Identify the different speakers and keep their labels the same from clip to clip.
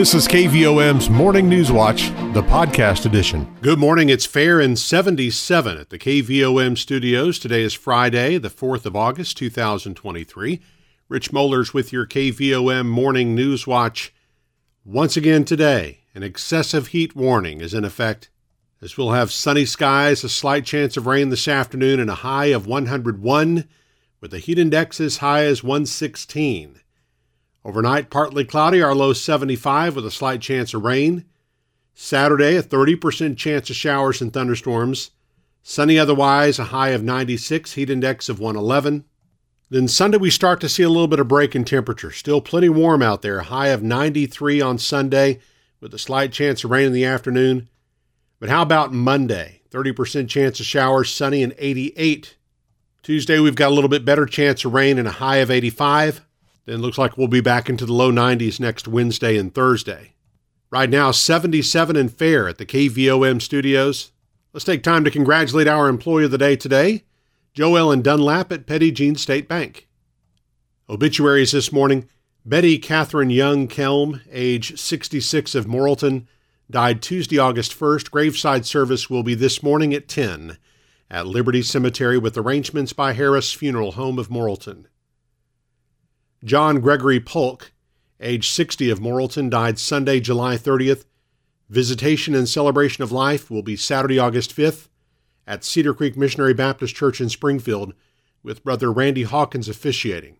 Speaker 1: This is KVOM's Morning News Watch, the podcast edition. Good morning. It's fair and 77 at the KVOM studios. Today is Friday, the 4th of August, 2023. Rich Mollers with your KVOM Morning News Watch. Once again today, an excessive heat warning is in effect as we'll have sunny skies, a slight chance of rain this afternoon, and a high of 101, with the heat index as high as 116. Overnight, partly cloudy, our low 75 with a slight chance of rain. Saturday, a 30% chance of showers and thunderstorms. Sunny otherwise, a high of 96, heat index of 111. Then Sunday, we start to see a little bit of break in temperature. Still plenty warm out there, high of 93 on Sunday, with a slight chance of rain in the afternoon. But how about Monday? 30% chance of showers, sunny and 88. Tuesday, we've got a little bit better chance of rain and a high of 85. Then looks like we'll be back into the low 90s next Wednesday and Thursday. Right now, 77 and fair at the KVOM studios. Let's take time to congratulate our employee of the day today, Joellen Dunlap at Petit Jean State Bank. Obituaries this morning Betty Catherine Young Kelm, age 66 of Morrilton, died Tuesday, August 1st. Graveside service will be this morning at 10 at Liberty Cemetery with arrangements by Harris Funeral Home of Morrilton. John Gregory Polk, age 60 of Morrilton, died Sunday, July 30th. Visitation and celebration of life will be Saturday, August 5th at Cedar Creek Missionary Baptist Church in Springfield with Brother Randy Hawkins officiating.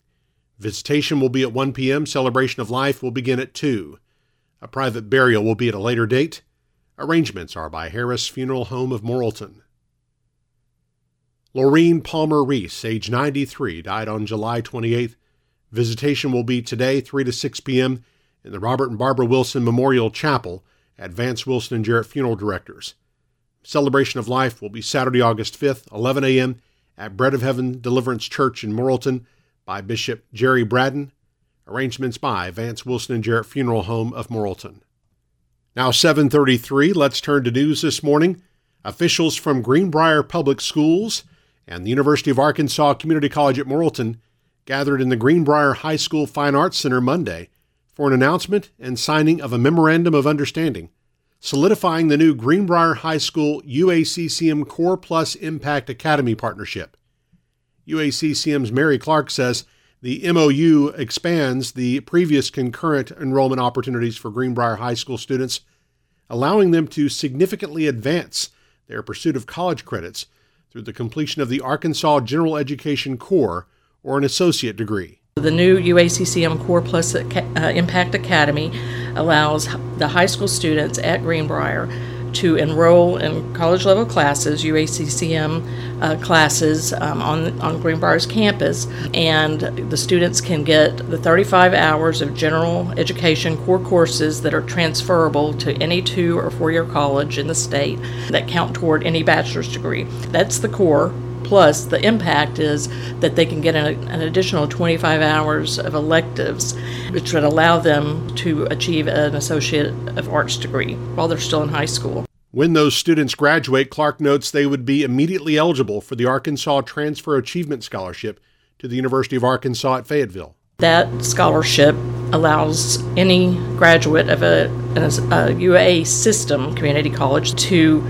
Speaker 1: Visitation will be at 1 p.m. Celebration of life will begin at 2. A private burial will be at a later date. Arrangements are by Harris Funeral Home of Morrilton. Laureen Palmer Reese, age 93, died on July 28th. Visitation will be today, 3 to 6 p.m., in the Robert and Barbara Wilson Memorial Chapel at Vance Wilson and Jarrett Funeral Directors. Celebration of Life will be Saturday, August 5th, 11 a.m., at Bread of Heaven Deliverance Church in Morrilton by Bishop Jerry Braden. Arrangements by Vance Wilson and Jarrett Funeral Home of Morrilton. Now 7:33, let's turn to news this morning. Officials from Greenbrier Public Schools and the University of Arkansas Community College at Morrilton gathered in the Greenbrier High School Fine Arts Center Monday for an announcement and signing of a memorandum of understanding, solidifying the new Greenbrier High School UACCM Core Plus Impact Academy partnership. UACCM's Mary Clark says the MOU expands the previous concurrent enrollment opportunities for Greenbrier High School students, allowing them to significantly advance their pursuit of college credits through the completion of the Arkansas General Education Core or an associate degree.
Speaker 2: The new UACCM Core Plus uh, Impact Academy allows the high school students at Greenbrier to enroll in college level classes, UACCM uh, classes um, on, on Greenbrier's campus, and the students can get the 35 hours of general education core courses that are transferable to any two or four year college in the state that count toward any bachelor's degree. That's the core Plus, the impact is that they can get an, an, additional 25 hours of electives, which would allow them to achieve an Associate of Arts degree while they're still in high school.
Speaker 1: When those students graduate, Clark notes they would be immediately eligible for the Arkansas Transfer Achievement Scholarship to the University of Arkansas at Fayetteville.
Speaker 2: That scholarship allows any graduate of a, a UA system community college to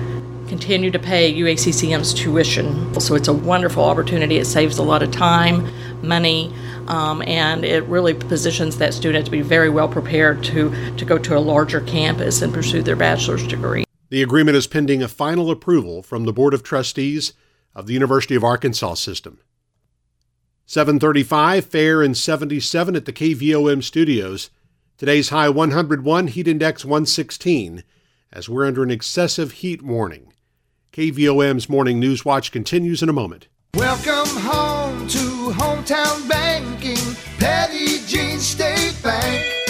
Speaker 2: continue to pay UACCM's tuition. So it's a wonderful opportunity. It saves a lot of time, money, um, and it really positions that student to be very well prepared to, to go to a larger campus and pursue their bachelor's degree.
Speaker 1: The agreement is pending a final approval from the Board of Trustees of the University of Arkansas System. 735, fair and 77 at the KVOM studios. Today's high 101, heat index 116, as we're under an excessive heat warning. KVOM's Morning News Watch continues in a moment.
Speaker 3: Welcome home to hometown banking, Petit Jean State Bank.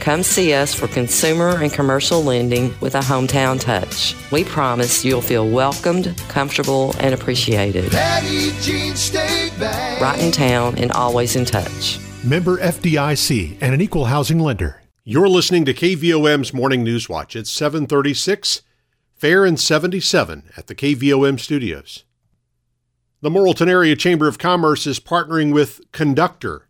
Speaker 4: Come see us for consumer and commercial lending with a hometown touch. We promise you'll feel welcomed, comfortable, and appreciated.
Speaker 3: Petit Jean State Bank.
Speaker 4: Right in town and always in touch.
Speaker 1: Member FDIC and an equal housing lender. You're listening to KVOM's Morning News Watch. It's 736, fair and 77 at the KVOM studios. The Morrilton Area Chamber of Commerce is partnering with Conductor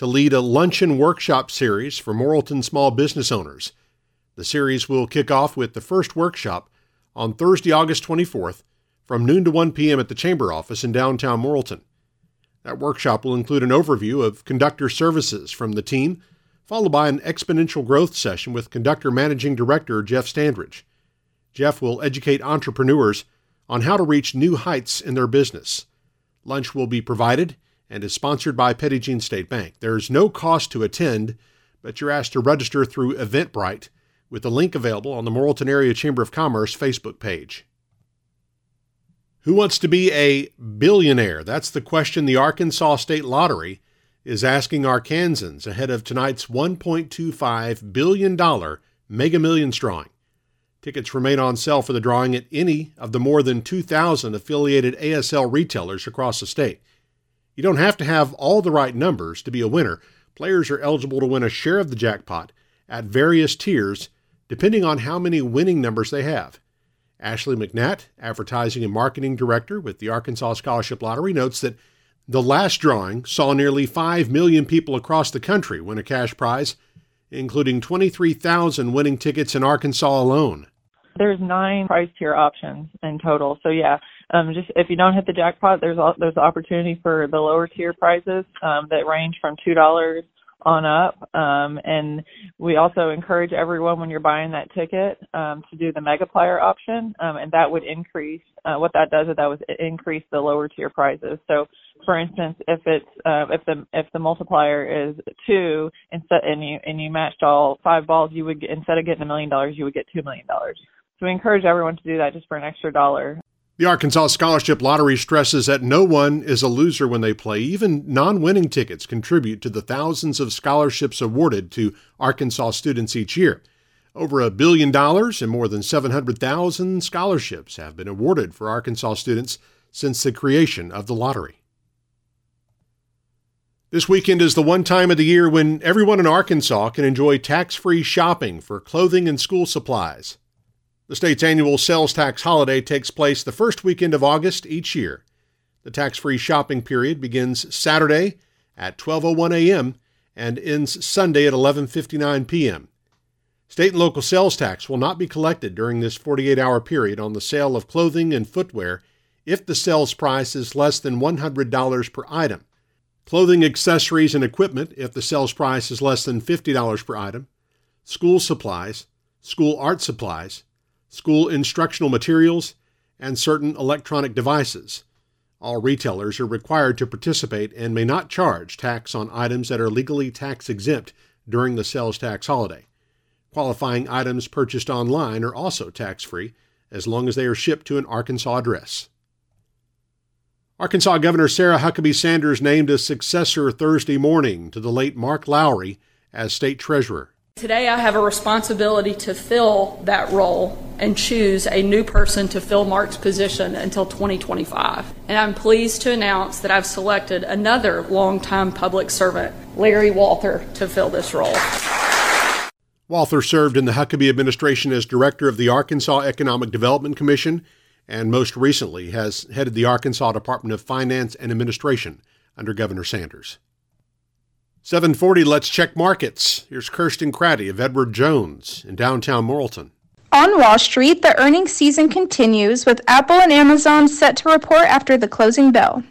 Speaker 1: to lead a luncheon workshop series for Morrilton small business owners. The series will kick off with the first workshop on Thursday, August 24th from noon to 1 p.m. at the Chamber office in downtown Morrilton. That workshop will include an overview of conductor services from the team, followed by an exponential growth session with Conductor Managing Director Jeff Standridge. Jeff will educate entrepreneurs on how to reach new heights in their business. Lunch will be provided and is sponsored by Petit Jean State Bank. There's no cost to attend, but you're asked to register through Eventbrite with the link available on the Morrilton Area Chamber of Commerce Facebook page. Who wants to be a billionaire? That's the question the Arkansas State Lottery is asking Arkansans ahead of tonight's $1.25 billion Mega Millions drawing. Tickets remain on sale for the drawing at any of the more than 2,000 affiliated ASL retailers across the state. You don't have to have all the right numbers to be a winner. Players are eligible to win a share of the jackpot at various tiers depending on how many winning numbers they have. Ashley McNatt, Advertising and Marketing Director with the Arkansas Scholarship Lottery, notes that the last drawing saw nearly 5 million people across the country win a cash prize, including 23,000 winning tickets in Arkansas alone.
Speaker 5: There's nine price tier options in total. So yeah, um, just if you don't hit the jackpot, there's there's opportunity for the lower tier prizes um, that range from two dollars on up. Um, and we also encourage everyone when you're buying that ticket um, to do the Megaplier option, um, and that would increase. Uh, what that does is that would increase the lower tier prizes. So, for instance, if it's uh, if the if the multiplier is two instead and you and you matched all five balls, you would instead of getting a million dollars, you would get two million dollars. So we encourage everyone to do that just for an extra dollar.
Speaker 1: The Arkansas Scholarship Lottery stresses that no one is a loser when they play. Even non winning tickets contribute to the thousands of scholarships awarded to Arkansas students each year. Over a billion dollars and more than 700,000 scholarships have been awarded for Arkansas students since the creation of the lottery. This weekend is the one time of the year when everyone in Arkansas can enjoy tax free shopping for clothing and school supplies. The state's annual sales tax holiday takes place the first weekend of August each year. The tax-free shopping period begins Saturday at 12:01 a.m. and ends Sunday at 11:59 p.m. State and local sales tax will not be collected during this 48-hour period on the sale of clothing and footwear if the sales price is less than $100 per item. Clothing, accessories, and equipment if the sales price is less than $50 per item. School supplies, school art supplies, school instructional materials, and certain electronic devices. All retailers are required to participate and may not charge tax on items that are legally tax exempt during the sales tax holiday. Qualifying items purchased online are also tax free as long as they are shipped to an Arkansas address. Arkansas Governor Sarah Huckabee Sanders named a successor Thursday morning to the late Mark Lowery as state treasurer.
Speaker 6: Today, I have a responsibility to fill that role and choose a new person to fill Mark's position until 2025. And I'm pleased to announce that I've selected another longtime public servant, Larry Walther, to fill this role.
Speaker 1: Walther served in the Huckabee administration as director of the Arkansas Economic Development Commission and most recently has headed the Arkansas Department of Finance and Administration under Governor Sanders. 740, let's check markets. Here's Kirsten Craddy of Edward Jones in downtown Morrilton.
Speaker 7: On Wall Street, the earnings season continues with Apple and Amazon set to report after the closing bell.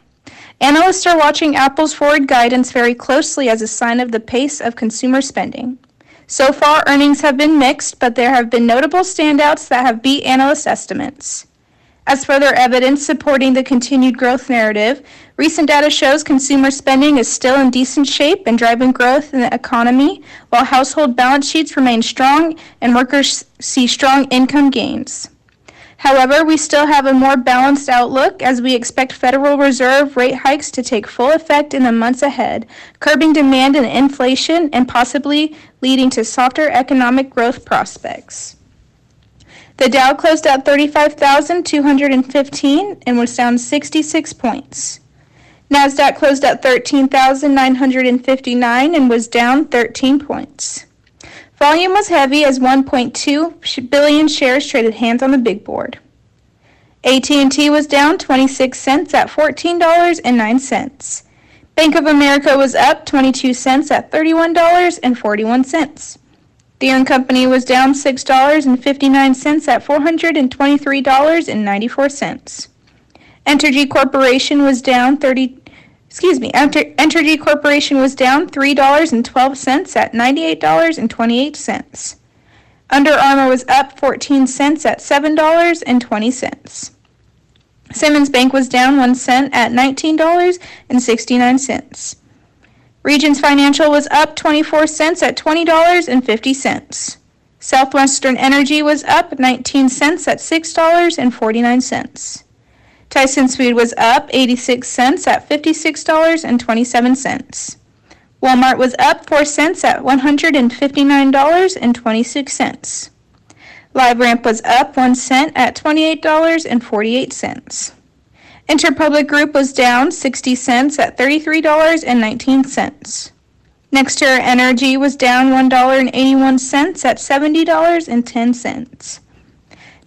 Speaker 7: Analysts are watching Apple's forward guidance very closely as a sign of the pace of consumer spending. So far, earnings have been mixed, but there have been notable standouts that have beat analyst estimates. As further evidence supporting the continued growth narrative, recent data shows consumer spending is still in decent shape and driving growth in the economy, while household balance sheets remain strong and workers see strong income gains. However, we still have a more balanced outlook as we expect Federal Reserve rate hikes to take full effect in the months ahead, curbing demand and inflation and possibly leading to softer economic growth prospects. The Dow closed at 35,215 and was down 66 points. Nasdaq closed at 13,959 and was down 13 points. Volume was heavy as 1.2 billion shares traded hands on the big board. AT&T was down 26 cents at $14.09. Bank of America was up 22 cents at $31.41. Deere & Company was down $6.59 at $423.94. Entergy Corporation was down 30 excuse me, Entergy Corporation was down $3.12 at $98.28. Under Armour was up 14 cents at $7.20. Simmons Bank was down 1 cent at $19.69. Regions Financial was up 24 cents at $20.50. Southwestern Energy was up 19 cents at $6.49. Tyson Food was up 86 cents at $56.27. Walmart was up 4 cents at $159.26. LiveRamp was up 1 cent at $28.48. Interpublic Group was down 60 cents at $33.19. NextEra Energy was down $1.81 at $70.10.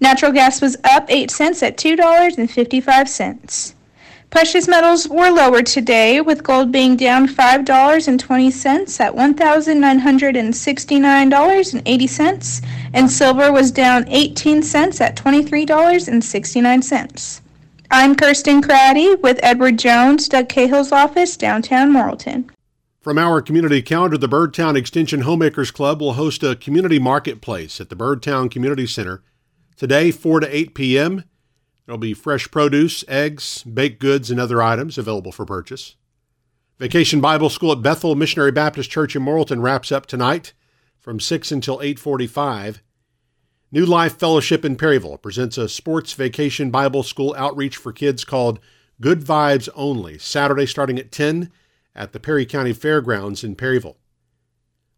Speaker 7: Natural gas was up 8 cents at $2.55. Precious metals were lower today, with gold being down $5.20 at $1,969.80, and silver was down 18 cents at $23.69. I'm Kirsten Craddy with Edward Jones, Doug Cahill's office, downtown Morrilton.
Speaker 1: From our community calendar, the Birdtown Extension Homemakers Club will host a community marketplace at the Birdtown Community Center Today, 4 to 8 p.m., there'll be fresh produce, eggs, baked goods, and other items available for purchase. Vacation Bible School at Bethel Missionary Baptist Church in Morrilton wraps up tonight from 6 until 8:45. New Life Fellowship in Perryville presents a sports vacation Bible school outreach for kids called Good Vibes Only, Saturday starting at 10 at the Perry County Fairgrounds in Perryville.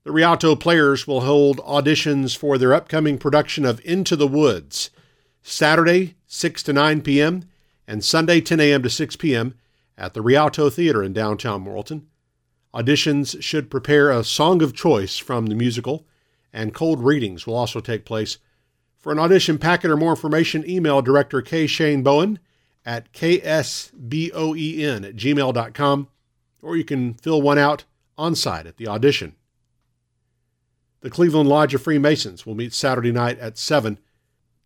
Speaker 1: The Rialto Players will hold auditions for their upcoming production of Into the Woods, Saturday, 6 to 9 p.m., and Sunday, 10 a.m. to 6 p.m. at the Rialto Theater in downtown Morrilton. Auditions should prepare a song of choice from the musical, and cold readings will also take place. For an audition packet or more information, email director K. Shane Bowen at ksboen at gmail.com, or you can fill one out on site at the audition. The Cleveland Lodge of Freemasons will meet Saturday night at 7.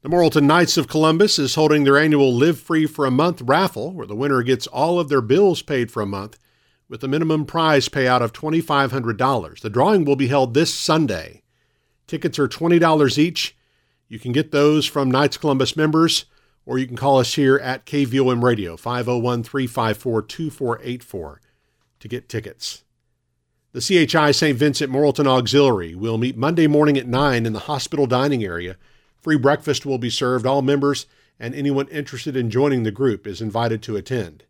Speaker 1: The Morrilton Knights of Columbus is holding their annual Live Free for a Month raffle, where the winner gets all of their bills paid for a month with a minimum prize payout of $2,500. The drawing will be held this Sunday. Tickets are $20 each. You can get those from Knights Columbus members, or you can call us here at KVOM Radio, 501 354 2484, to get tickets. The CHI St. Vincent Morrilton Auxiliary will meet Monday morning at 9 in the hospital dining area. Free breakfast will be served. All members and anyone interested in joining the group is invited to attend.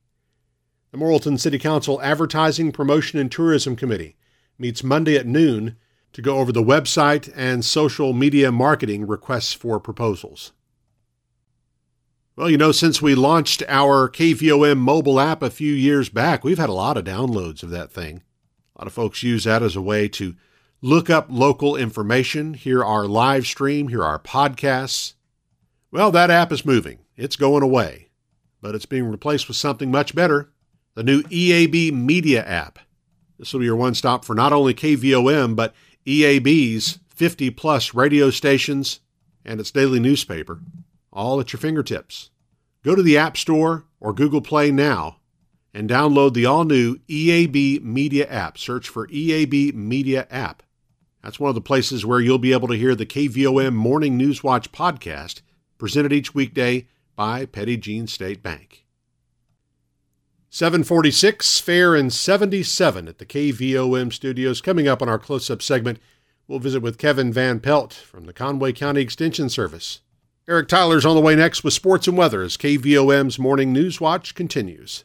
Speaker 1: The Morrilton City Council Advertising, Promotion, and Tourism Committee meets Monday at noon to go over the website and social media marketing requests for proposals. Well, you know, since we launched our KVOM mobile app a few years back, we've had a lot of downloads of that thing. A lot of folks use that as a way to look up local information, hear our live stream, hear our podcasts. Well, that app is moving. It's going away, but it's being replaced with something much better the new EAB Media app. This will be your one stop for not only KVOM, but EAB's 50 plus radio stations and its daily newspaper, all at your fingertips. Go to the App Store or Google Play now and download the all new EAB Media app. Search for EAB Media app. That's one of the places where you'll be able to hear the KVOM Morning News Watch podcast, presented each weekday by Petit Jean State Bank. 746, fair and 77 at the KVOM studios. Coming up on our close up segment, we'll visit with Kevin Van Pelt from the Conway County Extension Service. Eric Tyler's on the way next with sports and weather as KVOM's Morning News Watch continues.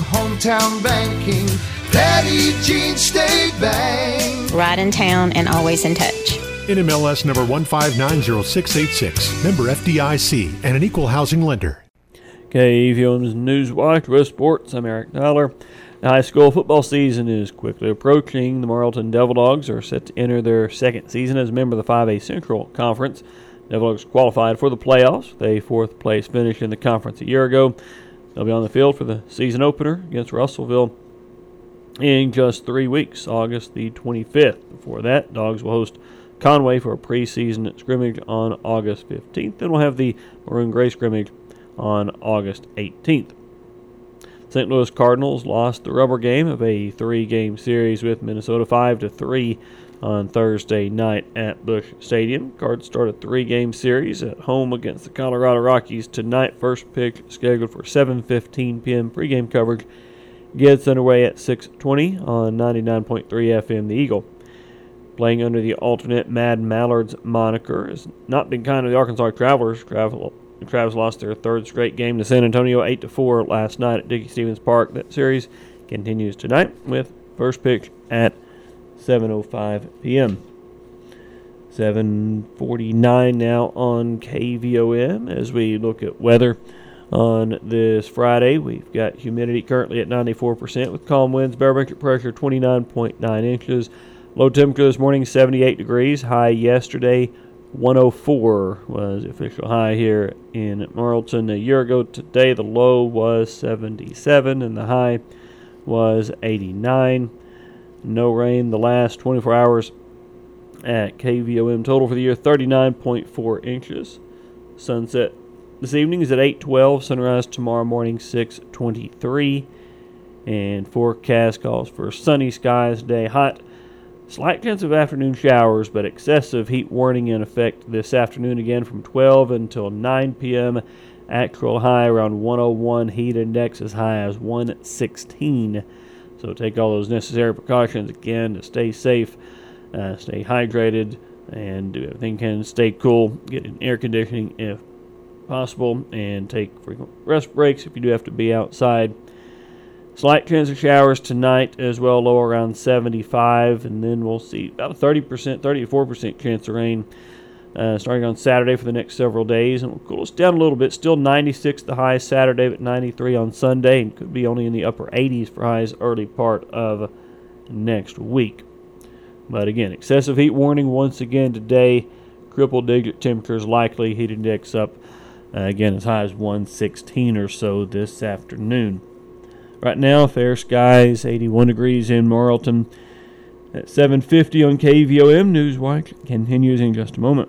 Speaker 3: hometown banking. Petit Jean State Bank.
Speaker 8: Right in town and always in touch.
Speaker 9: NMLS number 1590686, member FDIC, and an equal housing lender.
Speaker 10: KVOM's News Watch with Sports. I'm Eric Tyler. The high school football season is quickly approaching. The Morrilton Devil Dogs are set to enter their second season as a member of the 5A Central Conference. Devil Dogs qualified for the playoffs. They fourth place finish in the conference a year ago. They'll be on the field for the season opener against Russellville in just three weeks, August the 25th. Before that, Dogs will host Conway for a preseason scrimmage on August 15th. Then we'll have the Maroon Gray scrimmage on August 18th. St. Louis Cardinals lost the rubber game of a three-game series with Minnesota 5 to 3 on Thursday night at Busch Stadium. Cards start a three-game series at home against the Colorado Rockies tonight. First pitch scheduled for 7:15 p.m. pregame coverage gets underway at 6:20 on 99.3 FM The Eagle. Playing under the alternate Mad Mallards moniker has not been kind to the Arkansas Travelers. Travel, Travs lost their third straight game to San Antonio 8 to 4 last night at Dickey Stephens Park. That series continues tonight with first pitch at 7:05 p.m. 7:49 now on KVOM as we look at weather on this Friday. We've got humidity currently at 94% with calm winds, barometric pressure 29.9 inches. Low temperature this morning 78 degrees. High yesterday 104 was the official high here in Morrilton A year ago today, the low was 77 and the high was 89. No rain the last 24 hours at KVOM. Total for the year 39.4 inches. Sunset this evening is at 8:12. Sunrise tomorrow morning 6:23. And forecast calls for sunny skies today. Hot. Slight chance of afternoon showers, but excessive heat warning in effect this afternoon again from 12 until 9 p.m. Actual high around 101. Heat index as high as 116. So take all those necessary precautions again to stay safe, uh, stay hydrated, and do everything can stay cool. Get in air conditioning if possible, and take frequent rest breaks if you do have to be outside. Slight chance of showers tonight as well, low around 75, and then we'll see about a 30%, 34% chance of rain uh, starting on Saturday for the next several days, and will cool us down a little bit. Still 96 the high Saturday, but 93 on Sunday, and could be only in the upper 80s for highs early part of next week. But again, excessive heat warning once again today. Triple digit temperatures likely, heat index up uh, again as high as 116 or so this afternoon. Right now, fair skies, 81 degrees in Morrilton. At 7:50 on KVOM Newswatch continues in just a moment.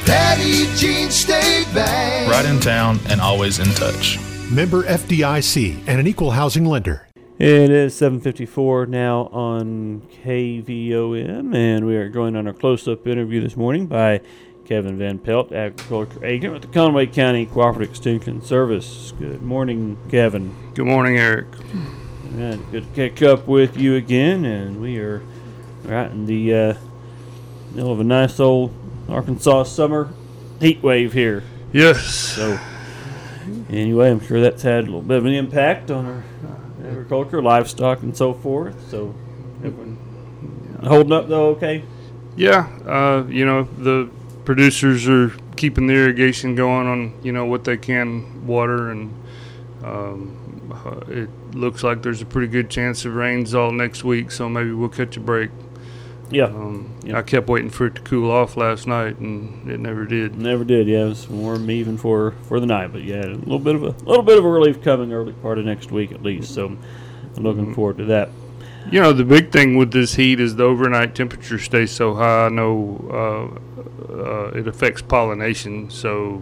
Speaker 3: Petit Jean State Bank.
Speaker 11: Right in town and always in touch.
Speaker 9: Member FDIC and an equal housing lender.
Speaker 10: It is 7:54 now on KVOM, and we are going on our close-up interview this morning by Kevin Van Pelt, agriculture agent with the Conway County Cooperative Extension Service. Good morning, Kevin.
Speaker 12: Good morning, Eric.
Speaker 10: Right, good to catch up with you again, and we are right in the uh, middle of a nice old Arkansas summer heat wave here.
Speaker 12: Yes.
Speaker 10: So, anyway, I'm sure that's had a little bit of an impact on our agriculture, livestock, and so forth. So, everyone holding up though, okay?
Speaker 12: Yeah, uh, you know the producers are keeping the irrigation going on you know what they can water and um, uh, it looks like there's a pretty good chance of rains all next week, so maybe we'll catch a break.
Speaker 10: Yeah.
Speaker 12: Um, I kept waiting for it to cool off last night, and it never did.
Speaker 10: Never did. Yeah, it was warm even for for the night, but yeah, a little bit of a little bit of a relief coming early part of next week at least. So I'm looking
Speaker 12: Mm-hmm.
Speaker 10: forward to that.
Speaker 12: You know, the big thing with this heat is the overnight temperature stays so high. I know uh, uh, it affects pollination, so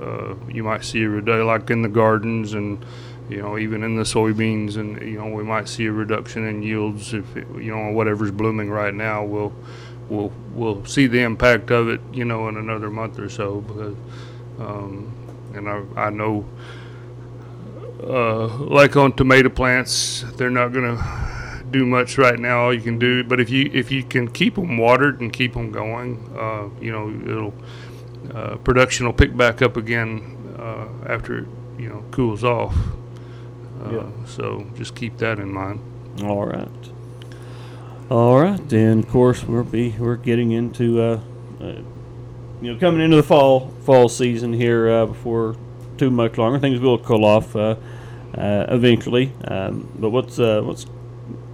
Speaker 12: uh, you might see a reduction, like in the gardens and you know even in the soybeans, and you know we might see a reduction in yields if it, you know whatever's blooming right now. We'll we'll we'll see the impact of it, you know, in another month or so because. Um, and I, I know, uh, like on tomato plants, they're not gonna do much right now. All you can do, but if you if you can keep them watered and keep them going, uh, you know, it'll uh, production will pick back up again uh, after it you know cools off. Uh,
Speaker 10: Yeah.
Speaker 12: So just keep that in mind.
Speaker 10: All right. All right, Then, of course we'll be we're getting into uh, uh, you know coming into the fall fall season here uh, before too much longer. Things will cool off uh, uh, eventually. Um, but what's uh, what's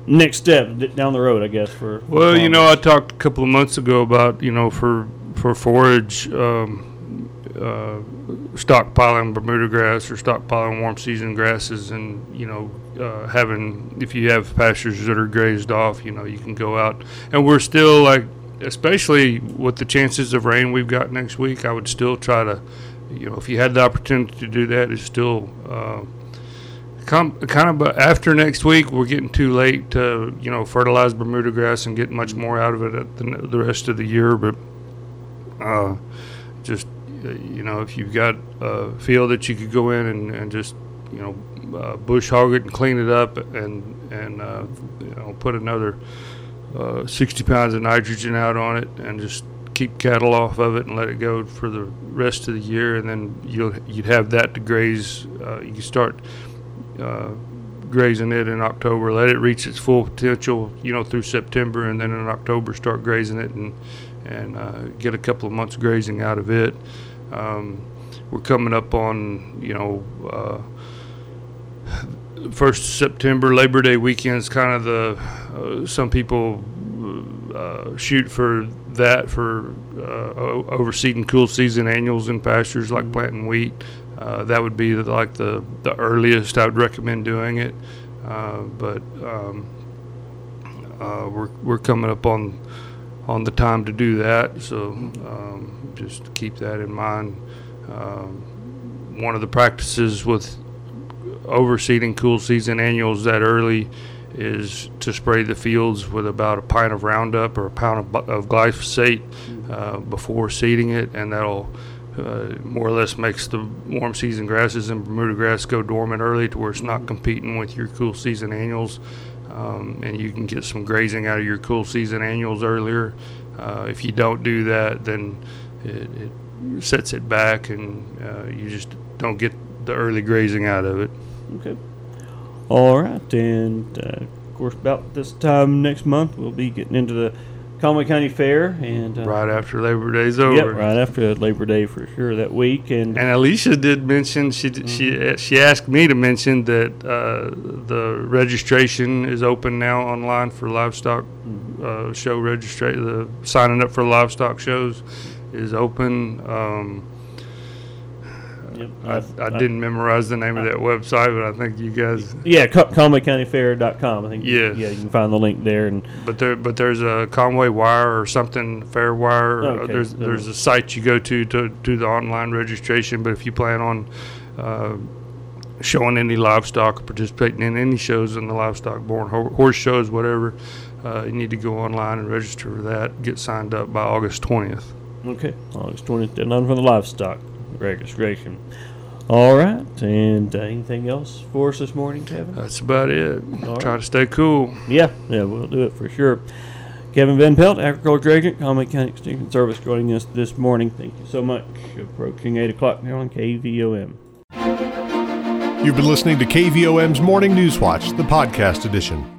Speaker 10: next step down the road? I guess for for
Speaker 12: Well, you know, I talked a couple of months ago about you know for for forage um, uh, stockpiling Bermuda grass or stockpiling warm season grasses, and you know uh, having if you have pastures that are grazed off, you know you can go out, and we're still like, especially with the chances of rain we've got next week, I would still try to, you know, if you had the opportunity to do that, it's still. Uh, Come, kind of, but after next week, we're getting too late to, you know, fertilize Bermuda grass and get much more out of it at the, the rest of the year. But uh, uh, you know, if you've got a field that you could go in and, and just, you know, uh, bush hog it and clean it up and and uh, you know put another uh, 60 pounds of nitrogen out on it and just keep cattle off of it and let it go for the rest of the year, and then you'll you'd have that to graze. Uh, you start uh, grazing it in October. Let it reach its full potential, you know, through September, and then in October start grazing it and and uh, get a couple of months grazing out of it. Um, we're coming up on, you know. Uh, First September, Labor Day weekend is kind of the. Uh, some people uh, shoot for that for uh, overseeding cool season annuals in pastures like planting wheat. Uh, that would be the, like the, the earliest I would recommend doing it. Uh, but um, uh, we're, we're coming up on on the time to do that, so um, just keep that in mind. Um, one of the practices with overseeding cool season annuals that early is to spray the fields with about a pint of Roundup or a pound of, of glyphosate uh, before seeding it, and that'll uh, more or less makes the warm season grasses and Bermuda grass go dormant early to where it's not competing with your cool season annuals. Um, and you can get some grazing out of your cool season annuals earlier. Uh, if you don't do that, then it, it sets it back, and uh, you just don't get the early grazing out of it.
Speaker 10: Okay. All right, and uh, of course, about this time next month, we'll be getting into the Conway County Fair, and uh,
Speaker 12: Right after Labor Day's over.
Speaker 10: Yep, right after Labor Day for sure that week, and
Speaker 12: And Alicia did mention she did, she she asked me to mention that uh, the registration is open now online for livestock uh, show registration. The signing up for livestock shows is open. Um,
Speaker 10: Yep,
Speaker 12: I, I
Speaker 10: I-
Speaker 12: didn't memorize the name of that website, but I think you guys.
Speaker 10: yeah, Co- ConwayCountyFair.com. I think.
Speaker 12: Yes.
Speaker 10: Yeah, you can find the link there, and
Speaker 12: But there, but there's a Conway Wire or something, Fair Wire.
Speaker 10: Okay,
Speaker 12: There's
Speaker 10: so-
Speaker 12: there's a site you go to to do the online registration. But if you plan on uh, showing any livestock or participating in any shows in the livestock born ho- horse shows, whatever, uh, you need to go online and register for that. Get signed up by August 20th.
Speaker 10: Okay, August twentieth deadline for the livestock registration. All right, and uh, anything else for us this morning, Kevin?
Speaker 12: That's about it.
Speaker 10: All
Speaker 12: Try
Speaker 10: right.
Speaker 12: to stay cool.
Speaker 10: Yeah, yeah, we'll do it for sure. Kevin Van Pelt, Agriculture Agent, Conway County Extension Service, joining us this morning. Thank you so much. Approaching 8 o'clock now on KVOM.
Speaker 9: You've been listening to KVOM's Morning News Watch, the podcast edition.